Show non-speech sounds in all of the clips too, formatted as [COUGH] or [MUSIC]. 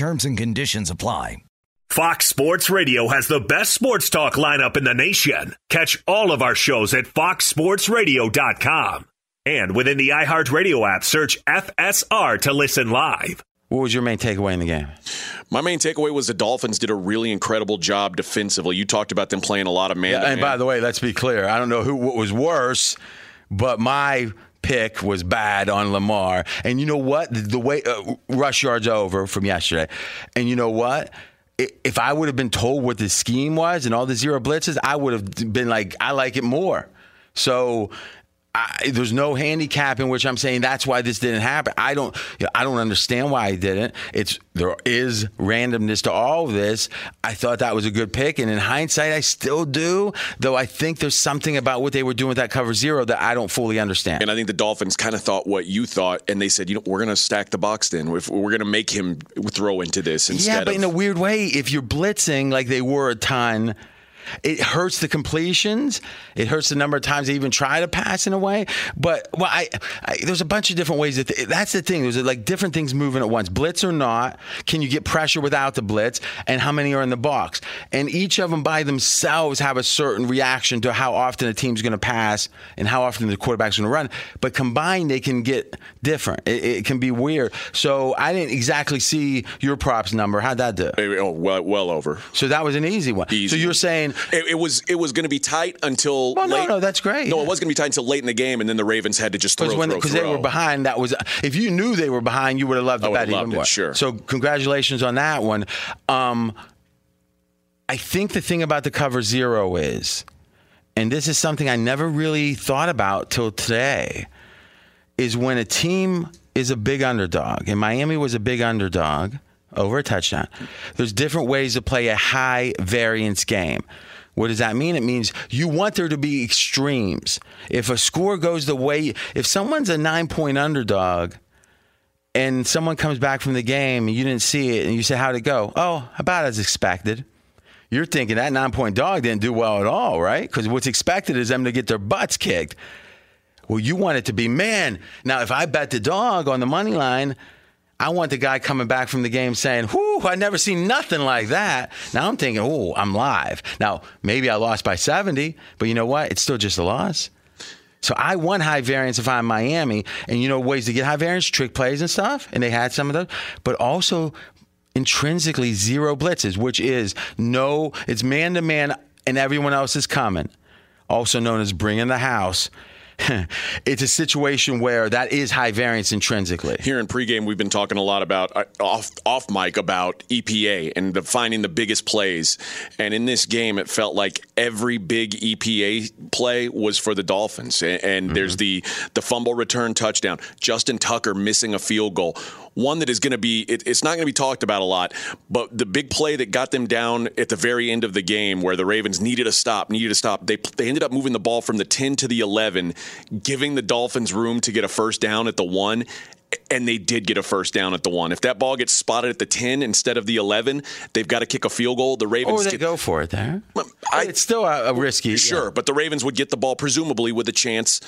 Terms and conditions apply. Fox Sports Radio has the best sports talk lineup in the nation. Catch all of our shows at foxsportsradio.com. And within the iHeartRadio app, search FSR to listen live. What was your main takeaway in the game? My main takeaway was the Dolphins did a really incredible job defensively. You talked about them playing a lot of man. Yeah, and by the way, let's be clear. I don't know who what was worse, but my pick was bad on Lamar. And you know what? The, way uh, rush yards over from yesterday. And you know what? If I would have been told what the scheme was and all the zero blitzes, I would have been like, I like it more. So I, there's no handicap in which I'm saying that's why this didn't happen. I don't, I don't understand why I didn't. It's there is randomness to all of this. I thought that was a good pick, and in hindsight, I still do. Though I think there's something about what they were doing with that cover zero that I don't fully understand. And I think the Dolphins kind of thought what you thought, and they said, you know, we're going to stack the box. Then if we're going to make him throw into this instead. Yeah, but of, in a weird way, if you're blitzing like they were a ton it hurts the completions. It hurts the number of times they even try to pass in a way. But well, I, I there's a bunch of different ways that th- that's the thing. There's like different things moving at once. Blitz or not, can you get pressure without the blitz? And how many are in the box? And each of them by themselves have a certain reaction to how often a team's going to pass and how often the quarterback's going to run. But combined, they can get different. It, it, can be weird. So I didn't exactly see your props number. How'd that do? Oh, well, well over. So that was an easy one. Easy. So you're saying it, it was it was going to be tight until well, late. no, no, that's great. No, yeah. it was going to be tight until late in the game, and then the Ravens had to just throw, Because they were behind. That was if you knew they were behind, you would have loved the I bet loved even it, more. sure. So congratulations on that one. Um, I think the thing about the cover zero is, and this is something I never really thought about till today, is when a team is a big underdog, and Miami was a big underdog over a touchdown. There's different ways to play a high variance game. What does that mean? It means you want there to be extremes. If a score goes the way, if someone's a nine point underdog and someone comes back from the game and you didn't see it and you say, How'd it go? Oh, about as expected. You're thinking that nine point dog didn't do well at all, right? Because what's expected is them to get their butts kicked. Well, you want it to be, man. Now, if I bet the dog on the money line, I want the guy coming back from the game saying, whew, I never seen nothing like that. Now I'm thinking, oh, I'm live. Now, maybe I lost by 70, but you know what? It's still just a loss. So I want high variance if I'm Miami. And you know, ways to get high variance, trick plays and stuff. And they had some of those, but also intrinsically zero blitzes, which is no, it's man to man and everyone else is coming. Also known as bringing the house. [LAUGHS] it's a situation where that is high variance intrinsically. Here in pregame, we've been talking a lot about uh, off off mic about EPA and the, finding the biggest plays. And in this game, it felt like every big EPA play was for the Dolphins. And, and mm-hmm. there's the the fumble return touchdown, Justin Tucker missing a field goal one that is going to be it, it's not going to be talked about a lot but the big play that got them down at the very end of the game where the ravens needed a stop needed a stop they, they ended up moving the ball from the 10 to the 11 giving the dolphins room to get a first down at the one and they did get a first down at the one. If that ball gets spotted at the 10 instead of the 11, they've got to kick a field goal. The Ravens or they get, go for it there. I, it's still a, a risky. Sure, yeah. but the Ravens would get the ball presumably with a chance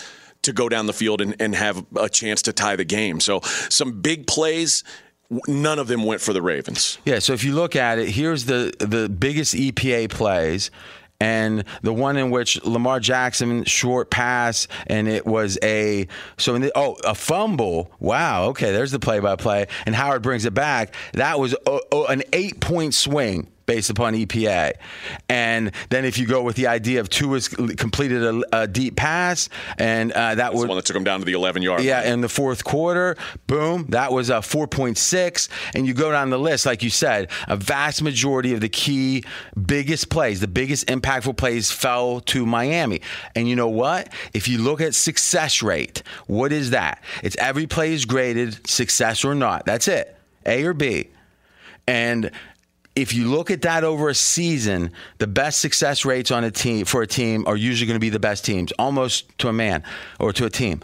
to go down the field and, and have a chance to tie the game. So some big plays none of them went for the Ravens. Yeah, so if you look at it, here's the the biggest EPA plays and the one in which Lamar Jackson short pass and it was a so in the, oh a fumble wow okay there's the play by play and Howard brings it back that was oh, oh, an eight point swing based upon EPA. And then if you go with the idea of Tua has completed a, a, deep pass, and uh, that was the one that took him down to the 11 yard. Yeah, line. in the fourth quarter, boom, that was a 4.6. And you go down the list, like you said, a vast majority of the key biggest plays, the biggest impactful plays fell to Miami. And you know what? If you look at success rate, what is that? It's every play is graded, success or not. That's it. A or B. And if you look at that over a season, the best success rates on a team for a team are usually going to be the best teams, almost to a man or to a team.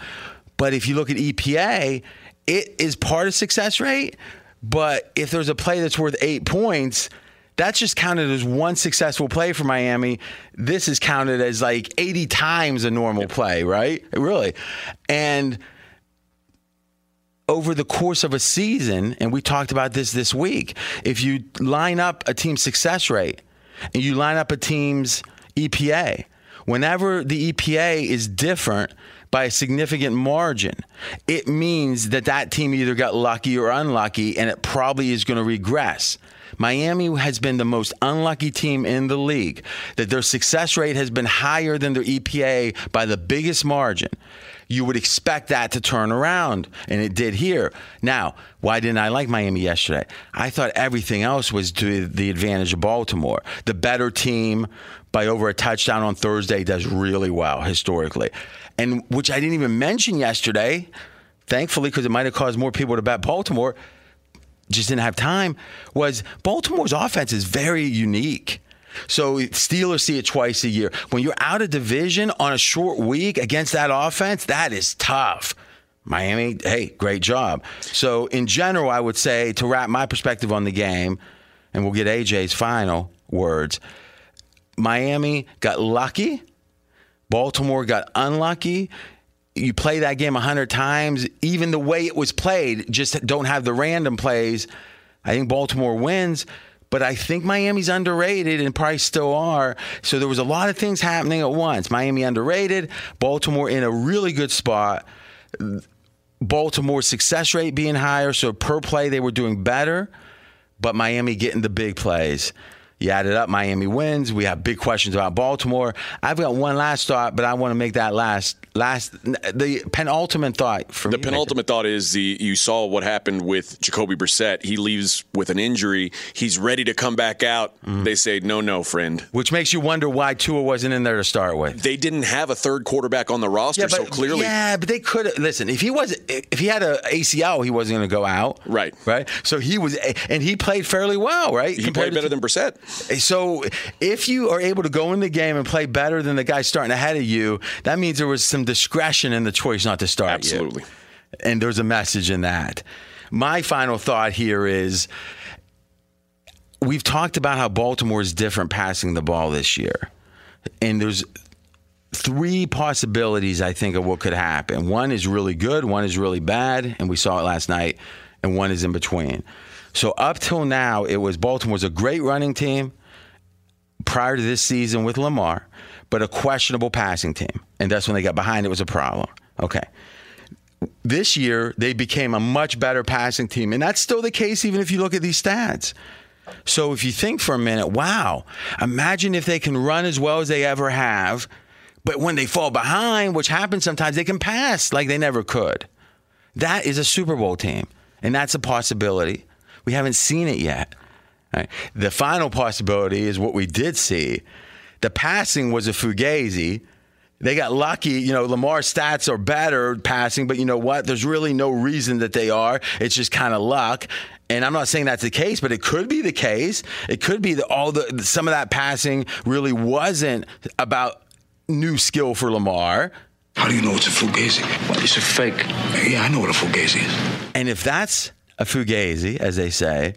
But if you look at EPA, it is part of success rate. But if there's a play that's worth eight points, that's just counted as one successful play for Miami. This is counted as like 80 times a normal play, right? Really. And over the course of a season, and we talked about this this week, if you line up a team's success rate and you line up a team's EPA, whenever the EPA is different by a significant margin, it means that that team either got lucky or unlucky, and it probably is going to regress. Miami has been the most unlucky team in the league, that their success rate has been higher than their EPA by the biggest margin you would expect that to turn around, and it did here. Now, why didn't I like Miami yesterday? I thought everything else was to the advantage of Baltimore. The better team by over a touchdown on Thursday does really well historically, and which I didn't even mention yesterday, thankfully, because it might have caused more people to bet Baltimore. Just didn't have time. Was Baltimore's offense is very unique. So Steelers see it twice a year. When you're out of division on a short week against that offense, that is tough. Miami, hey, great job. So in general, I would say to wrap my perspective on the game, and we'll get AJ's final words. Miami got lucky. Baltimore got unlucky. You play that game 100 times, even the way it was played, just don't have the random plays. I think Baltimore wins but I think Miami's underrated and probably still are. So there was a lot of things happening at once. Miami underrated, Baltimore in a really good spot. Baltimore's success rate being higher, so per play they were doing better, but Miami getting the big plays. You add it up, Miami wins. We have big questions about Baltimore. I've got one last thought, but I want to make that last last the penultimate thought for the me. penultimate thought is the you saw what happened with Jacoby Brissett. He leaves with an injury. He's ready to come back out. Mm-hmm. They say no, no, friend. Which makes you wonder why Tua wasn't in there to start with. They didn't have a third quarterback on the roster, yeah, but, so clearly, yeah. But they could listen. If he was, if he had a ACL, he wasn't going to go out. Right, right. So he was, and he played fairly well, right? He played better to, than Brissett. So if you are able to go in the game and play better than the guy starting ahead of you, that means there was some discretion in the choice not to start Absolutely. You. And there's a message in that. My final thought here is we've talked about how Baltimore is different passing the ball this year. And there's three possibilities, I think, of what could happen. One is really good, one is really bad, and we saw it last night, and one is in between. So up till now, it was Baltimore's a great running team prior to this season with Lamar, but a questionable passing team. And that's when they got behind it was a problem. Okay. This year, they became a much better passing team. And that's still the case, even if you look at these stats. So if you think for a minute, wow, imagine if they can run as well as they ever have But when they fall behind, which happens sometimes, they can pass like they never could. That is a Super Bowl team, and that's a possibility. We haven't seen it yet. Right? The final possibility is what we did see. The passing was a fugazi. They got lucky. You know, Lamar's stats are better passing, but you know what? There's really no reason that they are. It's just kind of luck. And I'm not saying that's the case, but it could be the case. It could be that all the some of that passing really wasn't about new skill for Lamar. How do you know it's a fugazi? Well, it's a fake. Yeah, I know what a fugazi is. And if that's a fugazi, as they say,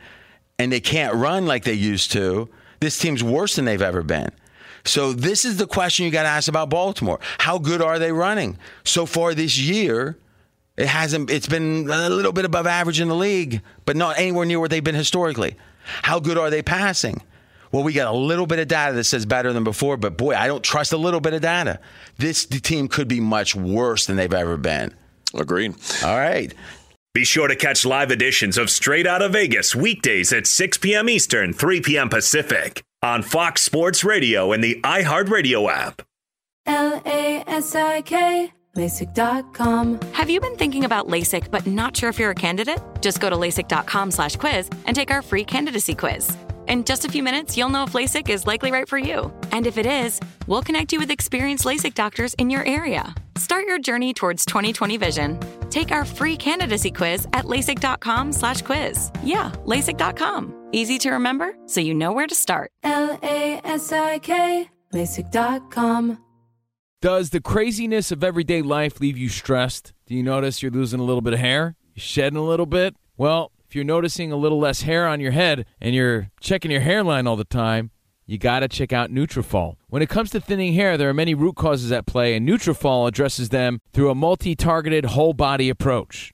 and they can't run like they used to, this team's worse than they've ever been. So this is the question you got to ask about Baltimore. How good are they running? So far this year, it hasn't it's been a little bit above average in the league, but not anywhere near where they've been historically. How good are they passing? Well, we got a little bit of data that says better than before, but boy, I don't trust a little bit of data. This team could be much worse than they've ever been. Agreed. All right. Be sure to catch live editions of Straight Out of Vegas weekdays at 6 p.m. Eastern, 3 p.m. Pacific on Fox Sports Radio and the iHeartRadio app. L A S I K, LASIK.com. Have you been thinking about LASIK but not sure if you're a candidate? Just go to LASIK.com slash quiz and take our free candidacy quiz. In just a few minutes, you'll know if LASIK is likely right for you. And if it is, we'll connect you with experienced LASIK doctors in your area. Start your journey towards 2020 vision. Take our free candidacy quiz at LASIK.com slash quiz. Yeah, LASIK.com. Easy to remember, so you know where to start. L A S I K, LASIK.com. Does the craziness of everyday life leave you stressed? Do you notice you're losing a little bit of hair? You're shedding a little bit? Well, if you're noticing a little less hair on your head and you're checking your hairline all the time, you got to check out Nutrafol. When it comes to thinning hair, there are many root causes at play, and Nutrafol addresses them through a multi-targeted whole body approach.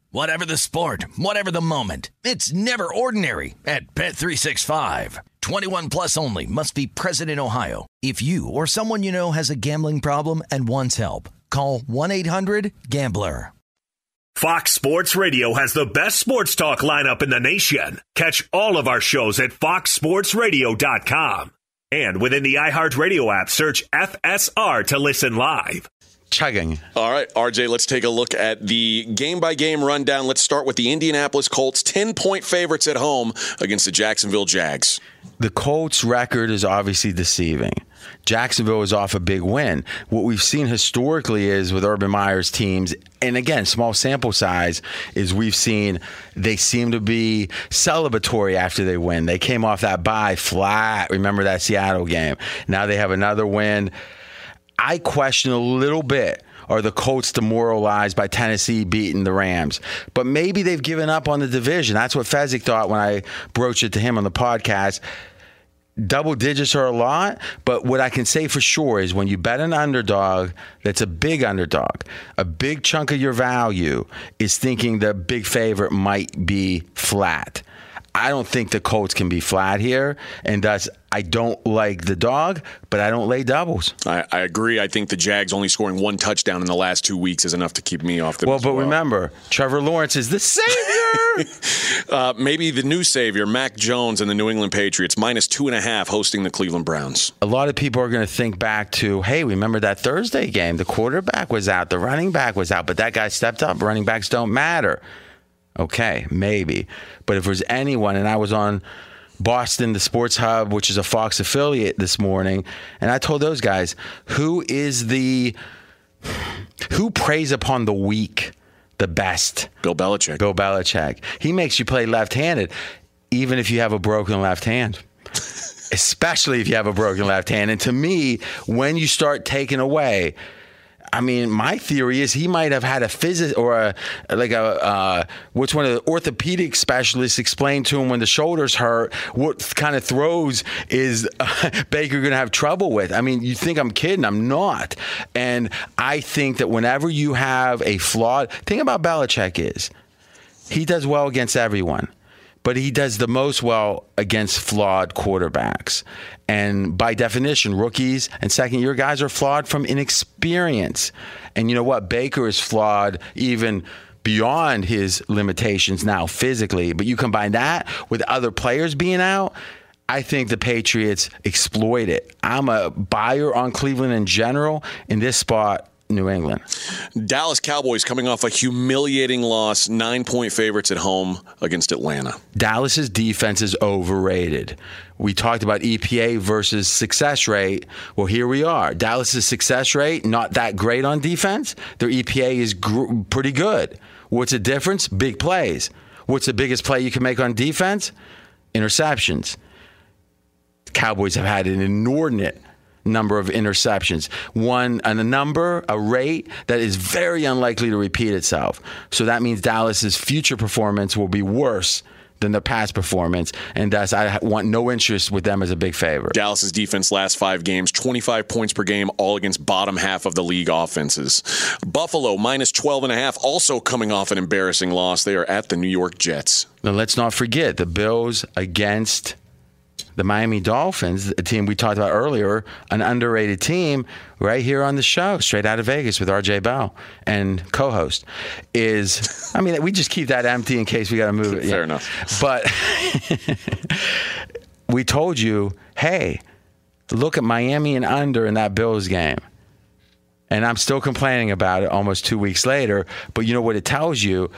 Whatever the sport, whatever the moment, it's never ordinary at Bet365. 21 plus only must be present in Ohio. If you or someone you know has a gambling problem and wants help, call 1-800-GAMBLER. Fox Sports Radio has the best sports talk lineup in the nation. Catch all of our shows at foxsportsradio.com. And within the iHeartRadio app, search FSR to listen live. Chugging. All right, RJ, let's take a look at the game by game rundown. Let's start with the Indianapolis Colts, 10 point favorites at home against the Jacksonville Jags. The Colts record is obviously deceiving. Jacksonville is off a big win. What we've seen historically is with Urban Meyer's teams, and again, small sample size, is we've seen they seem to be celebratory after they win. They came off that bye flat. Remember that Seattle game. Now they have another win. I question a little bit are the Colts demoralized by Tennessee beating the Rams? But maybe they've given up on the division. That's what Fezzik thought when I broached it to him on the podcast double digits are a lot, but what I can say for sure is when you bet an underdog that's a big underdog, a big chunk of your value is thinking the big favorite might be flat. I don't think the Colts can be flat here, and thus I don't like the dog, but I don't lay doubles. I, I agree. I think the Jags only scoring one touchdown in the last two weeks is enough to keep me off the. Well, but well. remember, Trevor Lawrence is the savior. [LAUGHS] uh, maybe the new savior, Mac Jones and the New England Patriots, minus two and a half, hosting the Cleveland Browns. A lot of people are going to think back to, hey, remember that Thursday game? The quarterback was out, the running back was out, but that guy stepped up. Running backs don't matter. Okay, maybe. But if there's anyone, and I was on Boston, the Sports Hub, which is a Fox affiliate this morning, and I told those guys, who is the who preys upon the weak the best? Bill Belichick. Bill Belichick. He makes you play left-handed, even if you have a broken left hand. [LAUGHS] Especially if you have a broken left hand. And to me, when you start taking away I mean, my theory is he might have had a physicist or a like a uh, which one of the orthopedic specialists explained to him when the shoulders hurt what kind of throws is uh, [LAUGHS] Baker going to have trouble with. I mean, you think I'm kidding? I'm not. And I think that whenever you have a flawed thing about Belichick is he does well against everyone but he does the most well against flawed quarterbacks. And by definition, rookies and second year guys are flawed from inexperience. And you know what? Baker is flawed even beyond his limitations now physically. But you combine that with other players being out. I think the Patriots exploit it. I'm a buyer on Cleveland in general. In this spot, New England. Dallas Cowboys coming off a humiliating loss, nine point favorites at home against Atlanta. Dallas's defense is overrated. We talked about EPA versus success rate. Well, here we are. Dallas's success rate, not that great on defense. Their EPA is gr- pretty good. What's the difference? Big plays. What's the biggest play you can make on defense? Interceptions. Cowboys have had an inordinate number of interceptions. One, and a number, a rate that is very unlikely to repeat itself. So that means Dallas's future performance will be worse than the past performance, and thus I want no interest with them as a big favorite. Dallas's defense last five games, 25 points per game, all against bottom half of the league offenses. Buffalo minus 12 and a half, also coming off an embarrassing loss. They are at the New York Jets. Now let's not forget the Bills against the Miami Dolphins, a team we talked about earlier, an underrated team, right here on the show, straight out of Vegas with RJ Bell and co-host, is I mean we just keep that empty in case we got to move it. Fair yeah. enough. But [LAUGHS] we told you, hey, look at Miami and under in that Bills game. And I'm still complaining about it almost two weeks later. But you know what it tells you?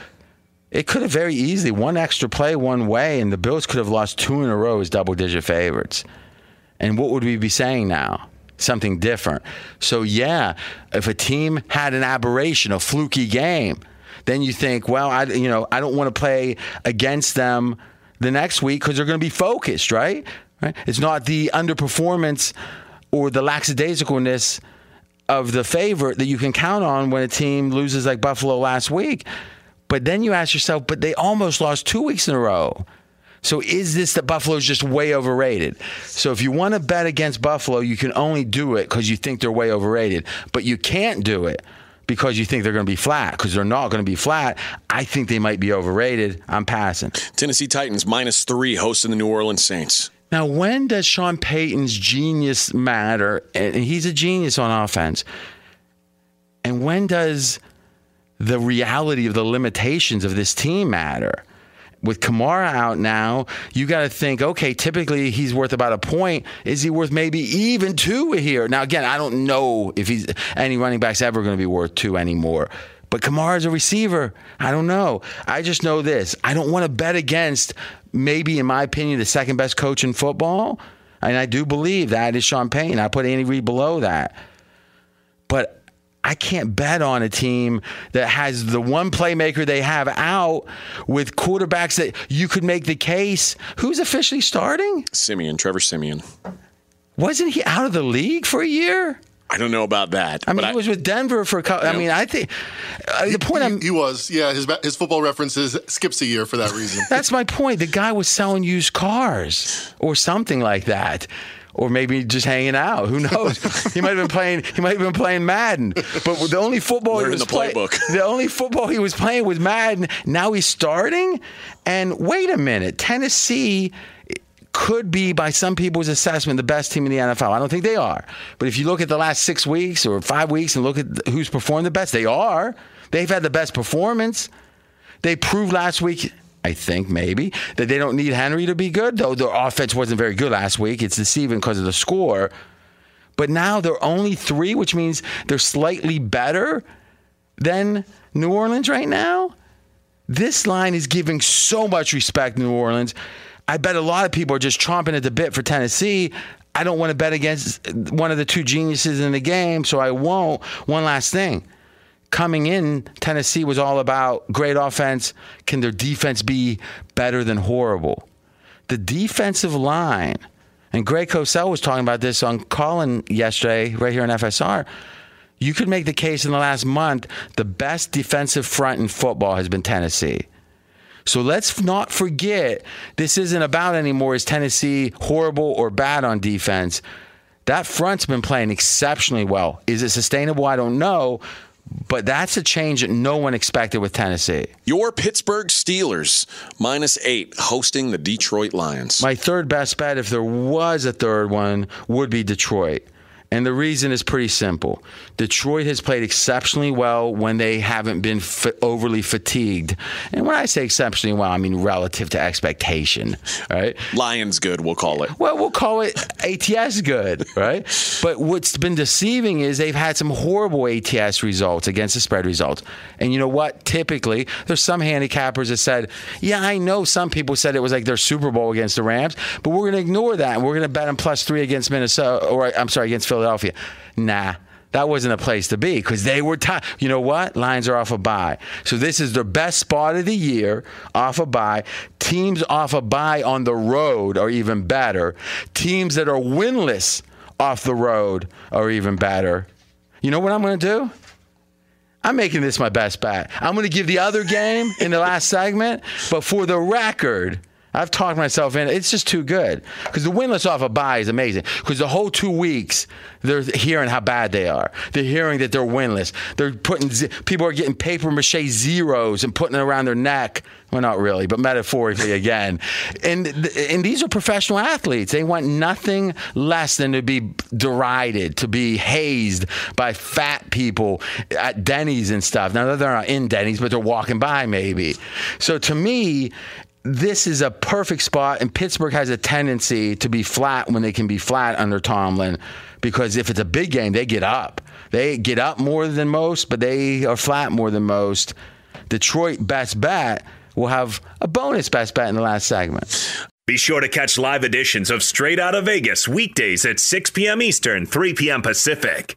It could have very easily one extra play one way, and the Bills could have lost two in a row as double digit favorites. And what would we be saying now? Something different. So, yeah, if a team had an aberration, a fluky game, then you think, well, I, you know, I don't want to play against them the next week because they're going to be focused, right? right? It's not the underperformance or the lackadaisicalness of the favorite that you can count on when a team loses like Buffalo last week. But then you ask yourself, but they almost lost two weeks in a row. So is this that Buffalo's just way overrated? So if you want to bet against Buffalo, you can only do it because you think they're way overrated. But you can't do it because you think they're going to be flat because they're not going to be flat. I think they might be overrated. I'm passing. Tennessee Titans minus three hosting the New Orleans Saints. Now, when does Sean Payton's genius matter? And he's a genius on offense. And when does the reality of the limitations of this team matter. With Kamara out now, you got to think, okay, typically he's worth about a point. Is he worth maybe even two here? Now, again, I don't know if he's any running back's ever going to be worth two anymore. But Kamara's a receiver. I don't know. I just know this. I don't want to bet against maybe, in my opinion, the second best coach in football. And I do believe that is Sean Payton. I put Andy Reid below that. But I can't bet on a team that has the one playmaker they have out with quarterbacks that you could make the case. Who's officially starting? Siemian, Trevor Siemian. Wasn't he out of the league for a year? I don't know about that. I mean, but he was with Denver for a couple. I mean, I think uh, the point he, I'm. he was, yeah. His his football references skips a year for that reason. [LAUGHS] That's my point. The guy was selling used cars or something like that. Or maybe just hanging out. Who knows? [LAUGHS] he might have been playing. He might have been playing Madden. But the only football Learning he was the play- playbook. the only football he was playing was Madden. Now he's starting. And wait a minute, Tennessee could be, by some people's assessment, the best team in the NFL. I don't think they are. But if you look at the last six weeks or five weeks and look at who's performed the best, they are. They've had the best performance. They proved last week, I think maybe, that they don't need Henry to be good, though their offense wasn't very good last week. It's deceiving because of the score. But now they're only three, which means they're slightly better than New Orleans right now. This line is giving so much respect to New Orleans. I bet a lot of people are just chomping at the bit for Tennessee. I don't want to bet against one of the two geniuses in the game, so I won't. One last thing. Coming in, Tennessee was all about great offense. Can their defense be better than horrible? The defensive line, and Greg Cosell was talking about this on Colin yesterday, right here on FSR. You could make the case in the last month the best defensive front in football has been Tennessee. So let's not forget this isn't about anymore is Tennessee horrible or bad on defense. That front's been playing exceptionally well. Is it sustainable? I don't know. But that's a change that no one expected with Tennessee. Your Pittsburgh Steelers minus eight hosting the Detroit Lions. My third best bet, if there was a third one, would be Detroit. And the reason is pretty simple. Detroit has played exceptionally well when they haven't been fa- overly fatigued. And when I say exceptionally well, I mean relative to expectation, right? Lions good, we'll call it. Well, we'll call it ATS good, right? but what's been deceiving is they've had some horrible ATS results against the spread results. And you know what? Typically, there's some handicappers that said, yeah, I know some people said it was like their Super Bowl against the Rams, but we're going to ignore that and we're going to bet them plus three against Minnesota, or I'm sorry, against Philadelphia. Nah. That wasn't a place to be because they were tired. You know what? Lions are off a bye. So this is their best spot of the year off a bye. Teams off a bye on the road are even better. Teams that are winless off the road are even better. You know what I'm going to do? I'm making this my best bet. I'm going to give the other game in the last segment, but for the record, I've talked myself in. It's just too good because the winless off a bye is amazing. Because the whole two weeks they're hearing how bad they are. They're hearing that they're winless. They're putting people are getting paper mache zeros and putting it around their neck. Well, not really, but metaphorically again. And and these are professional athletes. They want nothing less than to be derided, to be hazed by fat people at Denny's and stuff. Now they're not in Denny's, but they're walking by maybe. So to me, this is a perfect spot, and Pittsburgh has a tendency to be flat when they can be flat under Tomlin, because if it's a big game, they get up. They get up more than most, but they are flat more than most. Detroit best bet will have a bonus best bet in the last segment. Be sure to catch live editions of Straight Out of Vegas weekdays at 6 p.m. Eastern, 3 p.m. Pacific.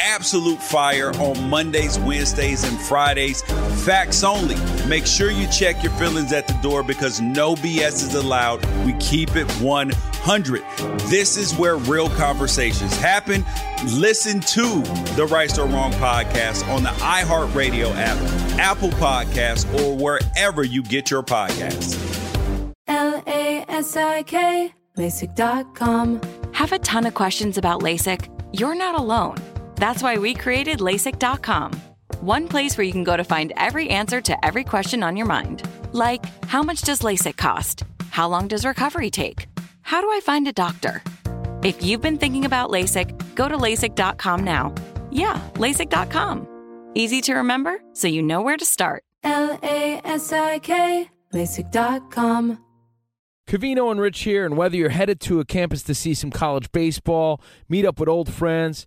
Absolute fire on Mondays, Wednesdays, and Fridays. Facts only. Make sure you check your feelings at the door because no BS is allowed. We keep it 100. This is where real conversations happen. Listen to the Right or Wrong podcast on the iHeartRadio app, Apple Podcasts, or wherever you get your podcasts. L A S I K, LASIK.com. Have a ton of questions about LASIK? You're not alone. That's why we created LASIK.com. One place where you can go to find every answer to every question on your mind. Like, how much does LASIK cost? How long does recovery take? How do I find a doctor? If you've been thinking about LASIK, go to LASIK.com now. Yeah, LASIK.com. Easy to remember, so you know where to start. L A S I K, LASIK.com. Covino and Rich here, and whether you're headed to a campus to see some college baseball, meet up with old friends,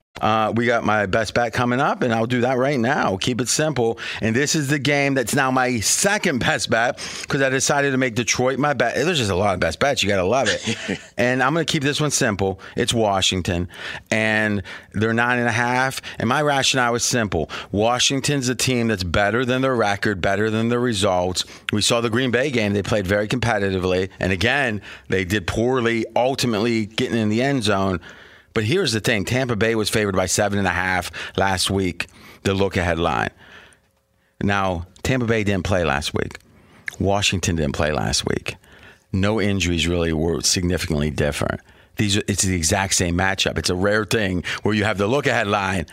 Uh, we got my best bet coming up, and I'll do that right now. Keep it simple. And this is the game that's now my second best bet because I decided to make Detroit my bet. There's just a lot of best bets. You got to love it. [LAUGHS] and I'm going to keep this one simple. It's Washington, and they're nine and a half. And my rationale is simple Washington's a team that's better than their record, better than their results. We saw the Green Bay game. They played very competitively. And again, they did poorly, ultimately getting in the end zone. But here's the thing Tampa Bay was favored by seven and a half last week, the look ahead line. Now, Tampa Bay didn't play last week. Washington didn't play last week. No injuries really were significantly different. These it's the exact same matchup. It's a rare thing where you have the look ahead line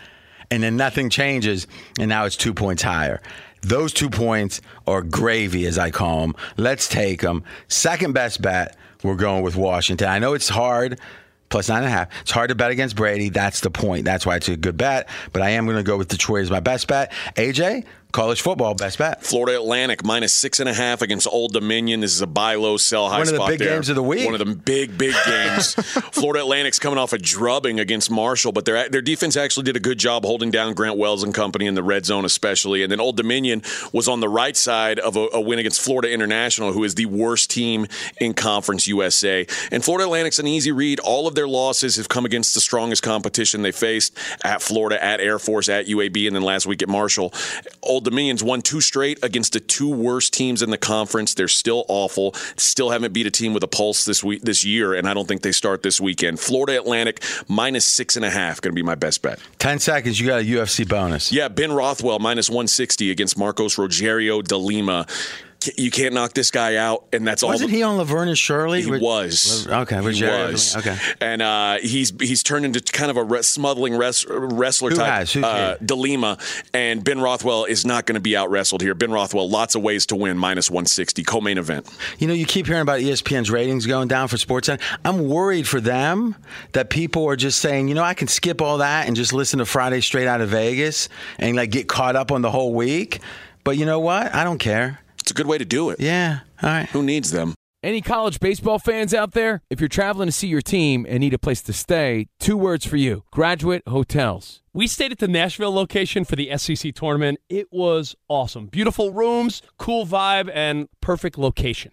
and then nothing changes and now it's 2 points higher. Those 2 points are gravy as I call them. Let's take them. Second best bet, we're going with Washington. I know it's hard plus nine and a half. It's hard to bet against Brady. That's the point. That's why it's a good bet. But I am going to go with Detroit as my best bet. AJ, college football best bet. Florida Atlantic minus six and a half against Old Dominion. This is a buy low, sell high. One of the spot big there. games of the week. One of the big, big games. [LAUGHS] Florida Atlantic's coming off a drubbing against Marshall, but their their defense actually did a good job holding down Grant Wells and company in the red zone, especially. And then Old Dominion was on the right side of a, a win against Florida International, who is the worst team in Conference USA. And Florida Atlantic's an easy read. All of their losses have come against the strongest competition they faced at Florida, at Air Force, at UAB, and then last week at Marshall. Old Dominion's won two straight against the two worst teams in the conference. They're still awful. Still haven't beat a team with a pulse this week this year, and I don't think they start this weekend. Florida Atlantic minus six and a half going to be my best bet. 10 seconds, you got a UFC bonus. Yeah, Ben Rothwell minus 160 against Marcos Rogerio de Lima. You can't knock this guy out, and that's all. Wasn't he on Laverne and Shirley? He was. Okay, he was. Okay. and uh, he's he's turned into kind of a res- smuggling res- wrestler Who type. Who's uh? Delima and Ben Rothwell is not going to be out wrestled here. Ben Rothwell, lots of ways to win, minus 160, co-main event. You know, you keep hearing about ESPN's ratings going down for SportsCenter. I'm worried for them that people are just saying, you know, I can skip all that and just listen to Friday straight out of Vegas and like get caught up on the whole week. But you know what? I don't care. It's a good way to do it. Yeah. All right. Who needs them? Any college baseball fans out there? If you're traveling to see your team and need a place to stay, two words for you Graduate Hotels. We stayed at the Nashville location for the SEC tournament. It was awesome. Beautiful rooms, cool vibe, and perfect location.